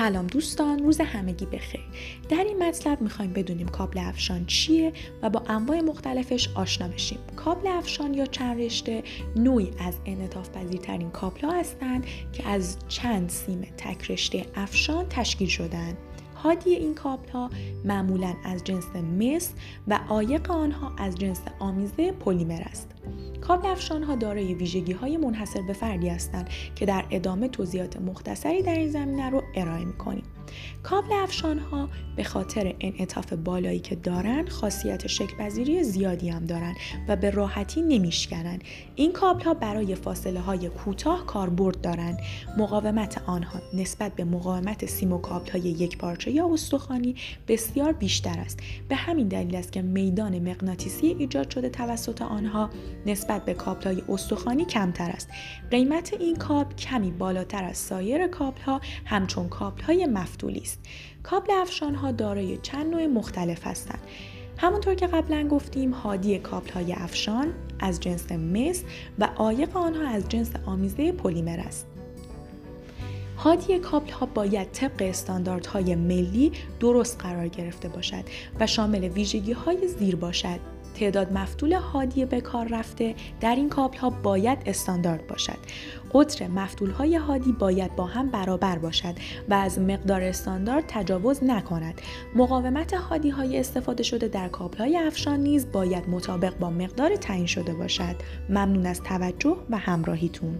سلام دوستان روز همگی بخیر. در این مطلب می‌خوایم بدونیم کابل افشان چیه و با انواع مختلفش آشنا بشیم. کابل افشان یا چند رشته نوعی از انعطاف پذیرترین کابل ها هستند که از چند سیم تک رشته افشان تشکیل شدن. هادی این کابل ها معمولا از جنس مس و عایق آنها از جنس آمیزه پلیمر است کابل افشان ها دارای ویژگی های منحصر به فردی هستند که در ادامه توضیحات مختصری در این زمینه رو ارائه می کنیم. کابل افشان ها به خاطر انعطاف بالایی که دارن خاصیت شکل زیادی هم دارن و به راحتی نمیشکنن. این کابل ها برای فاصله های کوتاه کاربرد دارند مقاومت آنها نسبت به مقاومت سیم و کابل های یک پارچه یا استخوانی بسیار بیشتر است. به همین دلیل است که میدان مغناطیسی ایجاد شده توسط آنها نسبت به کابل های استخوانی کمتر است. قیمت این کابل کمی بالاتر از سایر کابل ها همچون کابل های مفتولی است کابل افشان ها دارای چند نوع مختلف هستند. همونطور که قبلا گفتیم هادی کابل های افشان از جنس مس و عایق آنها از جنس آمیزه پلیمر است. هادی کابل ها باید طبق استانداردهای ملی درست قرار گرفته باشد و شامل ویژگی های زیر باشد. تعداد مفتول هادی به کار رفته در این کابل ها باید استاندارد باشد. قطر مفتول های هادی باید با هم برابر باشد و از مقدار استاندارد تجاوز نکند. مقاومت هادی های استفاده شده در کابل های افشان نیز باید مطابق با مقدار تعیین شده باشد. ممنون از توجه و همراهیتون.